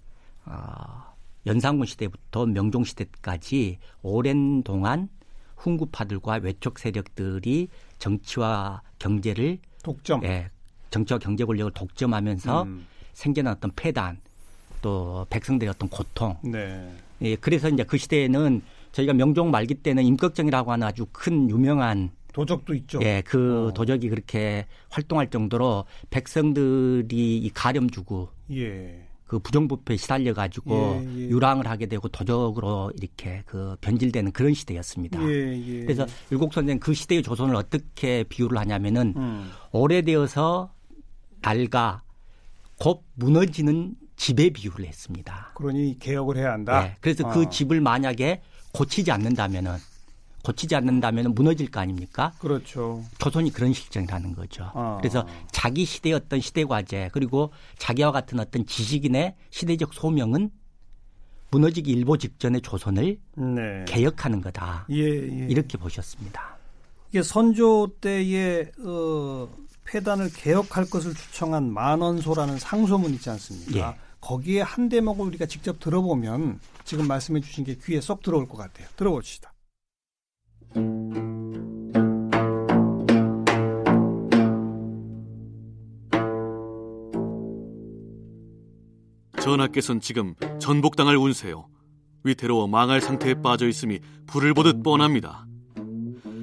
어, 연산군 시대부터 명종 시대까지 오랜 동안 훈구파들과 외척 세력들이 정치와 경제를 독점, 예, 정치와 경제 권력을 독점하면서 음. 생겨났던 폐단, 또 백성들의 어떤 고통. 네. 예, 그래서 이제 그 시대에는 저희가 명종 말기 때는 임꺽정이라고 하는 아주 큰 유명한 도적도 있죠. 예, 그 어. 도적이 그렇게 활동할 정도로 백성들이 이 가렴 주고 예. 그 부정부패에 시달려 가지고 예, 예. 유랑을 하게 되고 도적으로 이렇게 그 변질되는 그런 시대였습니다. 예, 예. 그래서 율곡 선생 그 시대의 조선을 어떻게 비유를 하냐면은 음. 오래되어서 낡아 곧 무너지는 집에 비유를 했습니다. 그러니 개혁을 해야 한다. 네, 그래서 그 어. 그 집을 만약에 고치지 않는다면은 고치지 않는다면 무너질 거 아닙니까? 그렇죠. 조선이 그런 실정이라는 거죠. 어. 그래서 자기 시대의 어떤 시대 과제 그리고 자기와 같은 어떤 지식인의 시대적 소명은 무너지기 일보 직전의 조선을 네. 개혁하는 거다. 예, 예. 이렇게 보셨습니다. 이게 선조 때의 어, 폐단을 개혁할 것을 추청한 만원소라는 상소문 있지 않습니까? 예. 거기에 한 대목을 우리가 직접 들어보면 지금 말씀해 주신 게 귀에 쏙 들어올 것 같아요. 들어봅시다. 전하께서는 지금 전복당할 운세요. 위태로워 망할 상태에 빠져 있음이 불을 보듯 뻔합니다.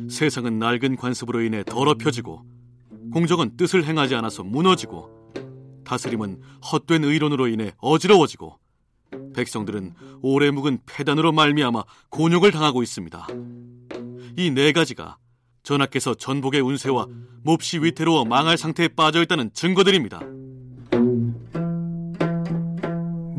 세상은 낡은 관습으로 인해 더럽혀지고 공정은 뜻을 행하지 않아서 무너지고 다스림은 헛된 의론으로 인해 어지러워지고 백성들은 오래 묵은 폐단으로 말미암아 곤욕을 당하고 있습니다. 이 네 가지가 전하께서 전복의 운세와 몹시 위태로워 망할 상태에 빠져 있다는 증거들입니다.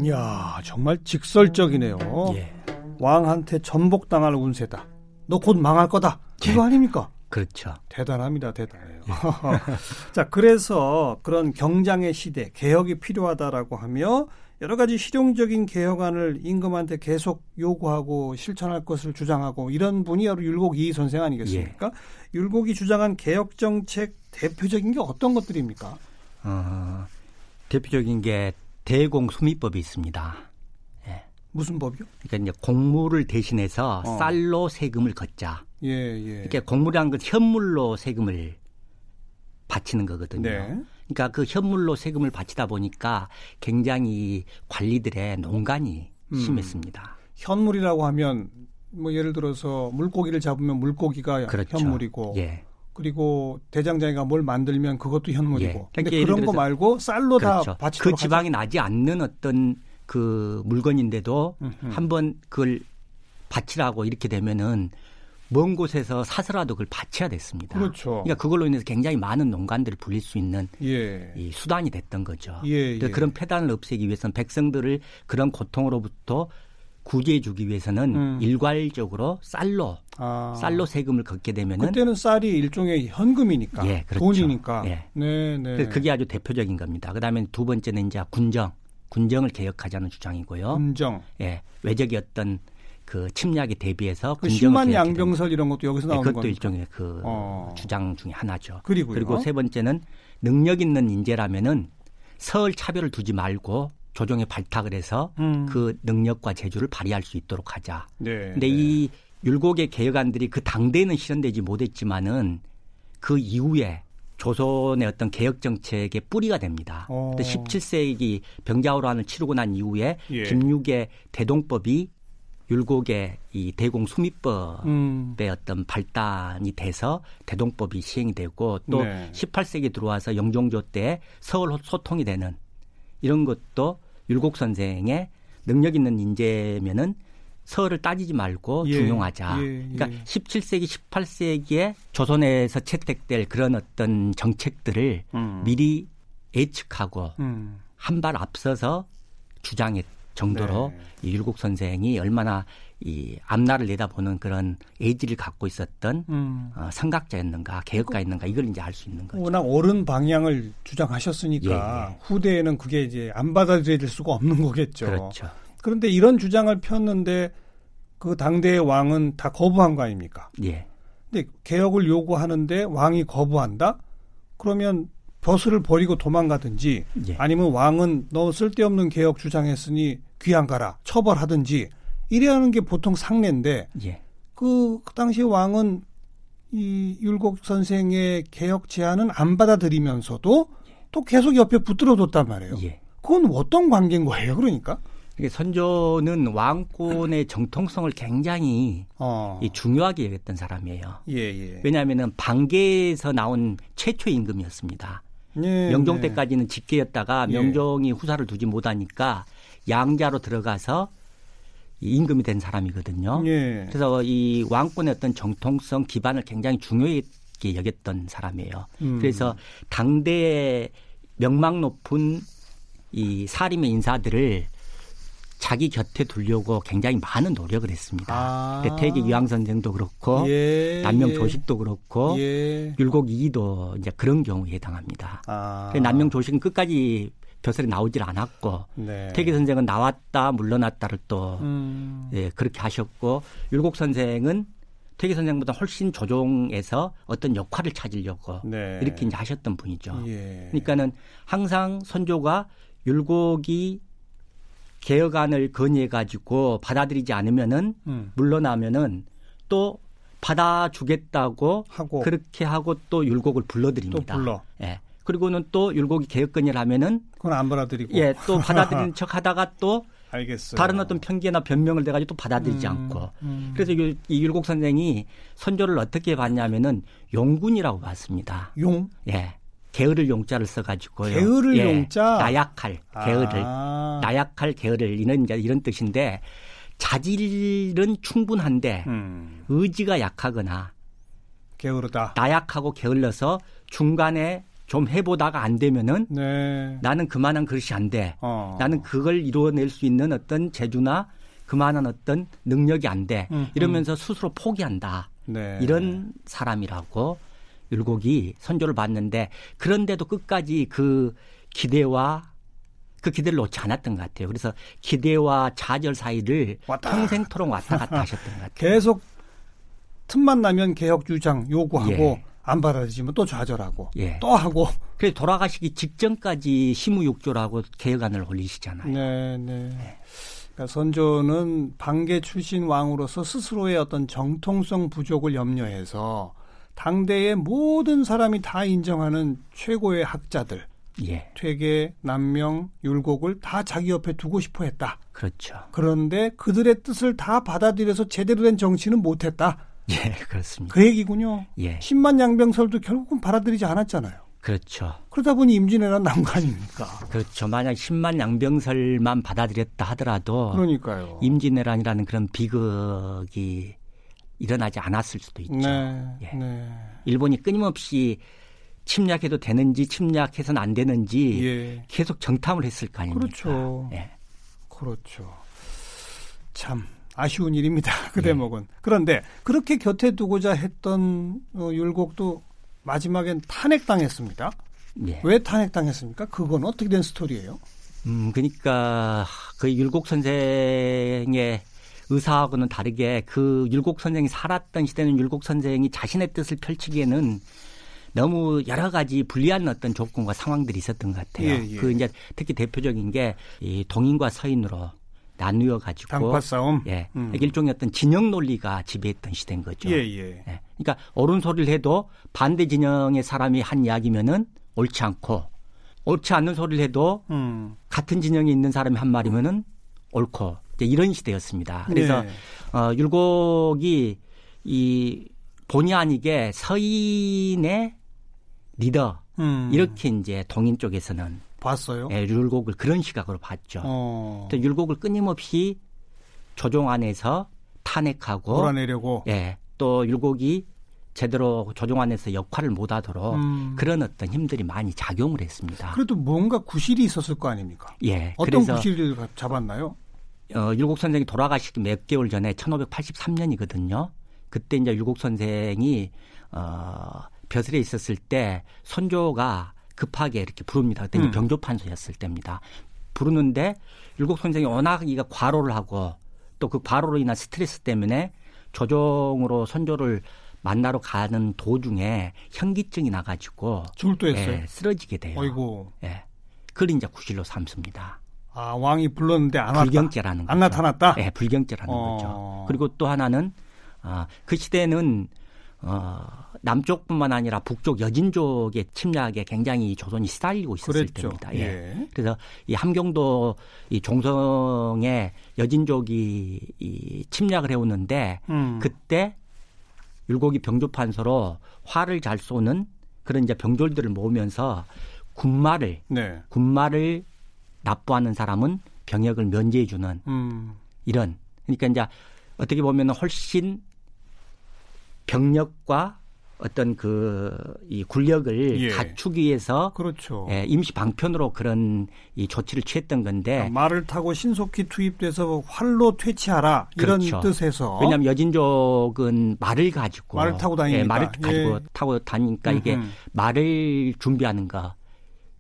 이야, 정말 직설적이네요. 예. 왕한테 전복당할 운세다. 너 곧 망할 거다. 이거 예. 아닙니까? 그렇죠. 대단합니다, 대단해요. 자, 그래서 그런 경장의 시대, 개혁이 필요하다라고 하며 여러 가지 실용적인 개혁안을 임금한테 계속 요구하고 실천할 것을 주장하고 이런 분이 바로 율곡 이 선생 아니겠습니까? 예. 율곡이 주장한 개혁 정책 대표적인 게 어떤 것들입니까? 어, 대표적인 게 대공 수미법이 있습니다. 예. 무슨 법이요? 그러니까 이제 공물을 대신해서 어. 쌀로 세금을 걷자. 예, 예. 그러니까 공물이란 건 현물로 세금을 바치는 거거든요. 네. 그러니까 그 현물로 세금을 바치다 보니까 굉장히 관리들의 농간이 음. 심했습니다. 현물이라고 하면 뭐 예를 들어서 물고기를 잡으면 물고기가 그렇죠. 현물이고 예. 그리고 대장장이가 뭘 만들면 그것도 현물이고. 예. 그러니까 근데 그런 거 말고 쌀로 그렇죠. 다 바치도록 그 지방이 하죠. 나지 않는 어떤 그 물건인데도 한번 그걸 바치라고 이렇게 되면은 먼 곳에서 사서라도 그걸 바쳐야 됐습니다. 그렇죠. 그러니까 그걸로 인해서 굉장히 많은 농간들을 불릴 수 있는 예. 이 수단이 됐던 거죠. 예, 예. 그런 폐단을 없애기 위해서는 백성들을 그런 고통으로부터 구제해 주기 위해서는 음. 일괄적으로 쌀로 아. 쌀로 세금을 걷게 되면은 그때는 쌀이 일종의 현금이니까 예, 그렇죠. 돈이니까 예. 네, 네. 그게 아주 대표적인 겁니다. 그다음에 두 번째는 이제 군정 군정을 개혁하자는 주장이고요. 군정. 예. 외적이 어떤 그 침략에 대비해서 그 10만 양병설 이런 것도 여기서 나오는 네, 그것도 겁니까? 일종의 그 어. 주장 중의 하나죠. 그리고요? 그리고 세 번째는 능력 있는 인재라면은 서울 차별을 두지 말고 조정에 발탁을 해서 음. 그 능력과 재주를 발휘할 수 있도록 하자. 네. 근데 네. 이 율곡의 개혁안들이 그 당대에는 실현되지 못했지만은 그 이후에 조선의 어떤 개혁 정책의 뿌리가 됩니다. 어. 17세기 병자호란을 치르고 난 이후에 예. 김육의 대동법이 율곡의 이 대공 수미법의 음. 어떤 발단이 돼서 대동법이 시행이 되고 또 네. 18세기 들어와서 영종조 때 서울 소통이 되는 이런 것도 율곡 선생의 능력 있는 인재면은 서울을 따지지 말고 예, 중용하자. 예, 예. 그러니까 17세기, 18세기에 조선에서 채택될 그런 어떤 정책들을 음. 미리 예측하고 음. 한발 앞서서 주장했 정도로 네. 이 율곡 선생이 얼마나 이 앞날을 내다보는 그런 의지를 갖고 있었던 음. 어, 성각자였는가 개혁가였는가 이걸 이제 알 수 있는 거죠. 워낙 옳은 방향을 주장하셨으니까 예, 예. 후대에는 그게 이제 안 받아들일 수가 없는 거겠죠. 그렇죠. 그런데 이런 주장을 폈는데 그 당대의 왕은 다 거부한 거 아닙니까? 예. 근데 개혁을 요구하는데 왕이 거부한다? 그러면 벼슬을 버리고 도망가든지 예. 아니면 왕은 너 쓸데없는 개혁 주장했으니 귀양 가라 처벌하든지 이래야 하는 게 보통 상례인데 예. 그, 그 당시 왕은 이 율곡 선생의 개혁 제안은 안 받아들이면서도 또 계속 옆에 붙들어 뒀단 말이에요. 예. 그건 어떤 관계인 거예요, 그러니까? 이게 선조는 왕권의 정통성을 굉장히 어. 중요하게 여겼던 사람이에요. 예, 예. 왜냐하면 방계에서 나온 최초 임금이었습니다. 네, 명종 네. 때까지는 직계였다가 예. 명종이 후사를 두지 못하니까 양자로 들어가서 임금이 된 사람이거든요. 예. 그래서 이 왕권의 어떤 정통성 기반을 굉장히 중요하게 여겼던 사람이에요. 음. 그래서 당대의 명망 높은 이 사림의 인사들을 자기 곁에 두려고 굉장히 많은 노력을 했습니다. 아. 태계 이황 선생도 그렇고 예, 남명 예. 조식도 그렇고 예. 율곡 이도 이제 그런 경우에 해당합니다. 아. 남명 조식은 끝까지 벼슬에 나오질 않았고 네. 태계 선생은 나왔다 물러났다를 또 음. 예, 그렇게 하셨고 율곡 선생은 태계 선생보다 훨씬 조종에서 어떤 역할을 찾으려고 네. 이렇게 이제 하셨던 분이죠. 예. 그러니까는 항상 선조가 율곡이 개혁안을 건의해 가지고 받아들이지 않으면은 음. 물러나면은 또 받아주겠다고 하고 그렇게 하고 또 율곡을 불러드립니다. 또 불러. 예. 그리고는 또 율곡이 개혁 건의를 하면은 그건 안 받아들이고 예, 또 받아들이는 척 하다가 또 알겠어요. 다른 어떤 편견이나 변명을 대가지고 또 받아들이지 음, 않고 음. 그래서 이, 이 율곡 선생이 선조를 어떻게 봤냐면은 용군이라고 봤습니다. 용? 예. 게으를 용자를 써가지고요. 게으를 예, 용자. 나약할 게으를 아. 나약할 게으를 이런 이제 이런 뜻인데 자질은 충분한데 음. 의지가 약하거나 게으르다. 나약하고 게을러서 중간에 좀 해보다가 안 되면은 네. 나는 그만한 그릇이 안 돼. 어. 나는 그걸 이루어낼 수 있는 어떤 재주나 그만한 어떤 능력이 안 돼. 음, 이러면서 음. 스스로 포기한다. 네. 이런 사람이라고 율곡이 선조를 봤는데 그런데도 끝까지 그 기대와 그 기대를 놓지 않았던 것 같아요. 그래서 기대와 좌절 사이를 왔다. 평생토록 왔다 갔다 하셨던 것 같아요. 계속 틈만 나면 개혁 주장 요구하고 예. 안 받아들이면 또 좌절하고 예. 또 하고. 그래서 돌아가시기 직전까지 시무육조라고 개혁안을 올리시잖아요. 네, 네. 그러니까 선조는 방계 출신 왕으로서 스스로의 어떤 정통성 부족을 염려해서 당대의 모든 사람이 다 인정하는 최고의 학자들, 예, 퇴계, 남명, 율곡을 다 자기 옆에 두고 싶어 했다. 그렇죠. 그런데 그들의 뜻을 다 받아들여서 제대로 된 정치는 못했다. 예, 그렇습니다. 그 얘기군요. 예, 10만 양병설도 결국은 받아들이지 않았잖아요. 그렇죠. 그러다 보니 임진왜란 난거 아닙니까? 그렇죠. 만약 10만 양병설만 받아들였다 하더라도 그러니까요. 임진왜란이라는 그런 비극이 일어나지 않았을 수도 있죠. 네, 예. 네. 일본이 끊임없이 침략해도 되는지 침략해서는 안 되는지 예. 계속 정탐을 했을 거 아닙니까? 그렇죠. 예. 그렇죠. 참 아쉬운 일입니다. 그 예. 대목은. 그런데 그렇게 곁에 두고자 했던 어, 율곡도 마지막엔 탄핵당했습니다. 예. 왜 탄핵당했습니까? 그건 어떻게 된 스토리예요? 음, 그러니까 그 율곡 선생의 의사하고는 다르게 그 율곡 선생이 살았던 시대는 율곡 선생이 자신의 뜻을 펼치기에는 너무 여러 가지 불리한 어떤 조건과 상황들이 있었던 것 같아요. 예, 예. 그 이제 특히 대표적인 게 이 동인과 서인으로 나누어 가지고 당파 싸움. 예, 음. 일종의 어떤 진영 논리가 지배했던 시대인 거죠. 예, 예. 예. 그러니까 옳은 소리를 해도 반대 진영의 사람이 한 이야기면은 옳지 않고 옳지 않는 소리를 해도 음. 같은 진영에 있는 사람이 한 말이면은 옳고 이제 이런 시대였습니다. 그래서 네. 어, 율곡이 이 본의 아니게 서인의 리더 음. 이렇게 이제 동인 쪽에서는 봤어요. 예, 율곡을 그런 시각으로 봤죠. 어. 또 율곡을 끊임없이 조종 안에서 탄핵하고 몰아내려고. 예, 또 율곡이 제대로 조종 안에서 역할을 못하도록 음. 그런 어떤 힘들이 많이 작용을 했습니다. 그래도 뭔가 구실이 있었을 거 아닙니까? 예, 어떤 그래서 구실을 가- 잡았나요? 어, 율곡 선생이 돌아가시기 몇 개월 전에 1583년이거든요. 그때 이제 율곡 선생이 어, 벼슬에 있었을 때 선조가 급하게 이렇게 부릅니다. 그때 음. 병조판소였을 때입니다. 부르는데 율곡 선생이 워낙 이가 과로를 하고 또 그 과로로 인한 스트레스 때문에 조종으로 선조를 만나러 가는 도중에 현기증이 나가지고 줄도했어요. 예, 쓰러지게 돼요. 어이고. 예. 그걸 이제 구실로 삼습니다. 아 왕이 불렀는데 안. 불경죄라는 거죠. 안 나타났다. 네, 불경죄라는 어. 거죠. 그리고 또 하나는 아, 그 시대는 어, 남쪽뿐만 아니라 북쪽 여진족의 침략에 굉장히 조선이 시달리고 있었을 그랬죠. 때입니다. 예. 예. 그래서 이 함경도 이 종성에 여진족이 이 침략을 해오는데 음. 그때 율곡이 병조판서로 화를 잘 쏘는 그런 이제 병졸들을 모으면서 군마를 네. 군마를 납부하는 사람은 병역을 면제해 주는 음. 이런 그러니까 이제 어떻게 보면 훨씬 병력과 어떤 그 이 군력을 예. 갖추기 위해서 그렇죠. 예, 임시 방편으로 그런 이 조치를 취했던 건데 그러니까 말을 타고 신속히 투입돼서 활로 퇴치하라 이런 그렇죠. 뜻에서 왜냐하면 여진족은 말을 가지고 말을 타고 다니니까. 예, 말을 가지고 예. 타고 다니니까 이게. 말을 준비하는 거,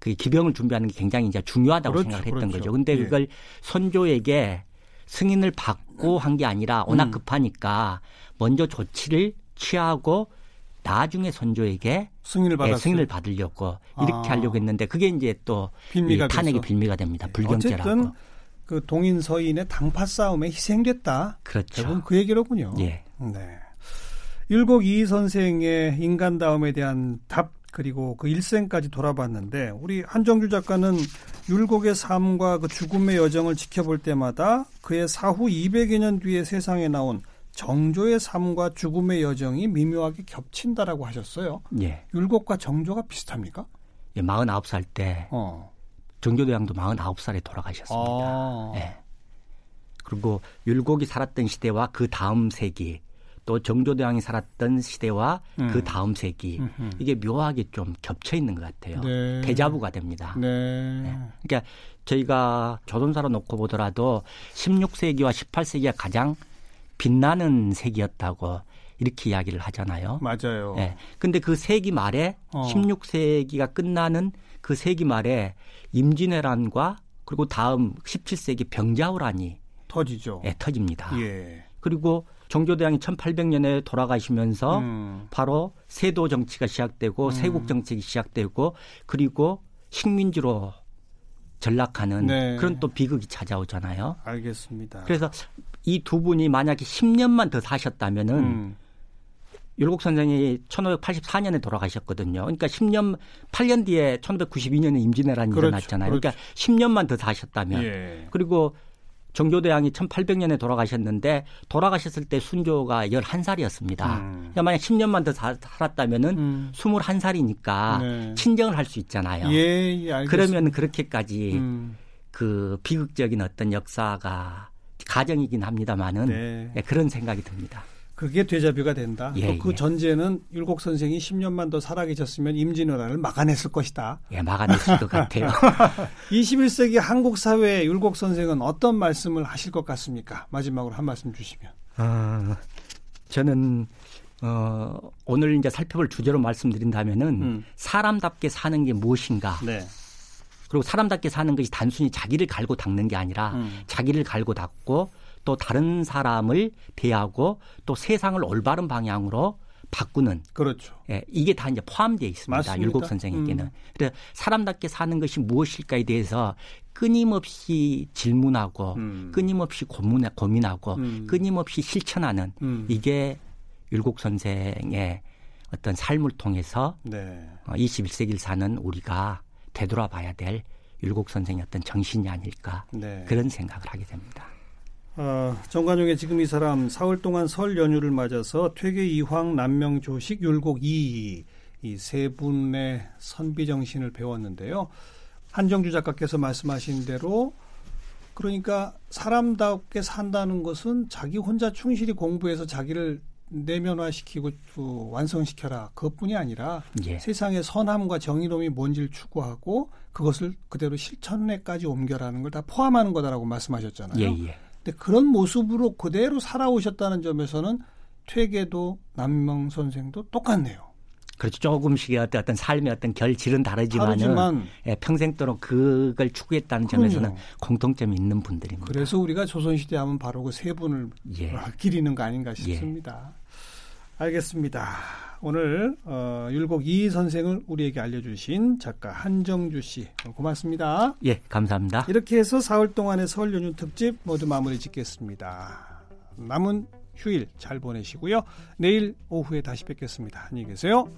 그 기병을 준비하는 게 굉장히 이제 중요하다고 그렇죠, 생각을 했던 그렇죠. 거죠. 근데 예. 그걸 선조에게 승인을 받고 한 게 아니라 워낙 음. 급하니까 먼저 조치를 취하고 나중에 선조에게 승인을 예. 승인을 받으려고 이렇게 아. 하려고 했는데 그게 이제 또 빌미가 이 탄핵의. 빌미가 됩니다. 불경죄라고. 어쨌든 그 동인 서인의 당파 싸움에 희생됐다. 그렇죠. 결국은 그 얘기로군요. 예. 네. 율곡 이 선생의 인간다움에 대한 답 그리고 그 일생까지 돌아봤는데 우리 한정주 작가는 율곡의 삶과 그 죽음의 여정을 지켜볼 때마다 그의 사후 200여 년 뒤에 세상에 나온 정조의 삶과 죽음의 여정이 미묘하게 겹친다라고 하셨어요. 예. 율곡과 정조가 비슷합니까? 예, 49살 때 어. 정교대왕도 49살에 돌아가셨습니다. 아. 예. 그리고 율곡이 살았던 시대와 그 다음 세기, 또 정조대왕이 살았던 시대와 음. 그 다음 세기, 음흠. 이게 묘하게 좀 겹쳐 있는 것 같아요. 네. 대자부가 됩니다. 네. 그러니까 저희가 조선사로 놓고 보더라도 16세기와 18세기가 가장 빛나는 세기였다고 이렇게 이야기를 하잖아요. 맞아요. 예. 근데 그 세기 말에 어. 16세기가 끝나는 그 세기 말에 임진왜란과 그리고 다음 17세기 병자호란이 터지죠. 예, 터집니다. 예. 그리고 정조대왕이 1800년에 돌아가시면서 음. 바로 세도 정치가 시작되고 음. 세국 정책이 시작되고 그리고 식민지로 전락하는 네. 그런 또 비극이 찾아오잖아요. 알겠습니다. 그래서 이 두 분이 만약에 10년만 더 사셨다면은 음. 율곡 선생이 1584년에 돌아가셨거든요. 그러니까 10년 8년 뒤에 1592년에 임진왜란이 그렇죠, 일어났잖아요. 그러니까 그렇죠. 그러니까 10년만 더 사셨다면 예. 그리고 정조대왕이 1800년에 돌아가셨는데 돌아가셨을 때 순조가 11살이었습니다. 음. 그러니까 만약 10년만 더 살았다면은 음. 21살이니까 네. 친정을 할 수 있잖아요. 예, 예 그러면 그렇게까지 음. 그 비극적인 어떤 역사가 가정이긴 합니다만은 네. 네, 그런 생각이 듭니다. 그게 되자뷰가 된다. 예, 그 예. 전제는 율곡 선생이 10년만 더 살아계셨으면 임진왜란을 막아냈을 것이다. 예, 막아냈을 것 같아요. 21세기 한국 사회에 율곡 선생은 어떤 말씀을 하실 것 같습니까? 마지막으로 한 말씀 주시면. 어, 저는 어, 오늘 이제 살펴볼 주제로 말씀드린다면은 음. 사람답게 사는 게 무엇인가. 네. 그리고 사람답게 사는 것이 단순히 자기를 갈고 닦는 게 아니라 음. 자기를 갈고 닦고 또 다른 사람을 대하고 또 세상을 올바른 방향으로 바꾸는 그렇죠. 예, 이게 다 이제 포함되어 있습니다. 맞습니다. 율곡 선생에게는. 음. 그래서 사람답게 사는 것이 무엇일까에 대해서 끊임없이 질문하고 음. 끊임없이 고민해, 고민하고 음. 끊임없이 실천하는 음. 이게 율곡 선생의 어떤 삶을 통해서 네. 21세기를 어, 사는 우리가 되돌아봐야 될 율곡 선생의 어떤 정신이 아닐까 네. 그런 생각을 하게 됩니다. 어, 정관용의 지금 이 사람 사흘 동안 설 연휴를 맞아서 퇴계 이황 남명 조식 율곡 이이 세 분의 선비 정신을 배웠는데요. 한정주 작가께서 말씀하신 대로 그러니까 사람답게 산다는 것은 자기 혼자 충실히 공부해서 자기를 내면화시키고 완성시켜라 그것뿐이 아니라 예. 세상의 선함과 정의로움이 뭔지를 추구하고 그것을 그대로 실천에까지 옮겨라는 걸 다 포함하는 거다라고 말씀하셨잖아요. 예, 예. 근데 그런 모습으로 그대로 살아오셨다는 점에서는 퇴계도 남명 선생도 똑같네요. 그렇죠. 조금씩의 어떤 삶의 어떤 결질은 다르지만은 예, 평생도록 그걸 추구했다는 그럼요. 점에서는 공통점이 있는 분들입니다. 그래서 우리가 조선시대 하면 바로 그 세 분을 예. 기리는 거 아닌가 예. 싶습니다. 예. 알겠습니다. 오늘 어, 율곡 이 선생을 우리에게 알려주신 작가 한정주 씨 고맙습니다. 예, 감사합니다. 이렇게 해서 사흘 동안의 설 연휴 특집 모두 마무리 짓겠습니다. 남은 휴일 잘 보내시고요. 내일 오후에 다시 뵙겠습니다. 안녕히 계세요.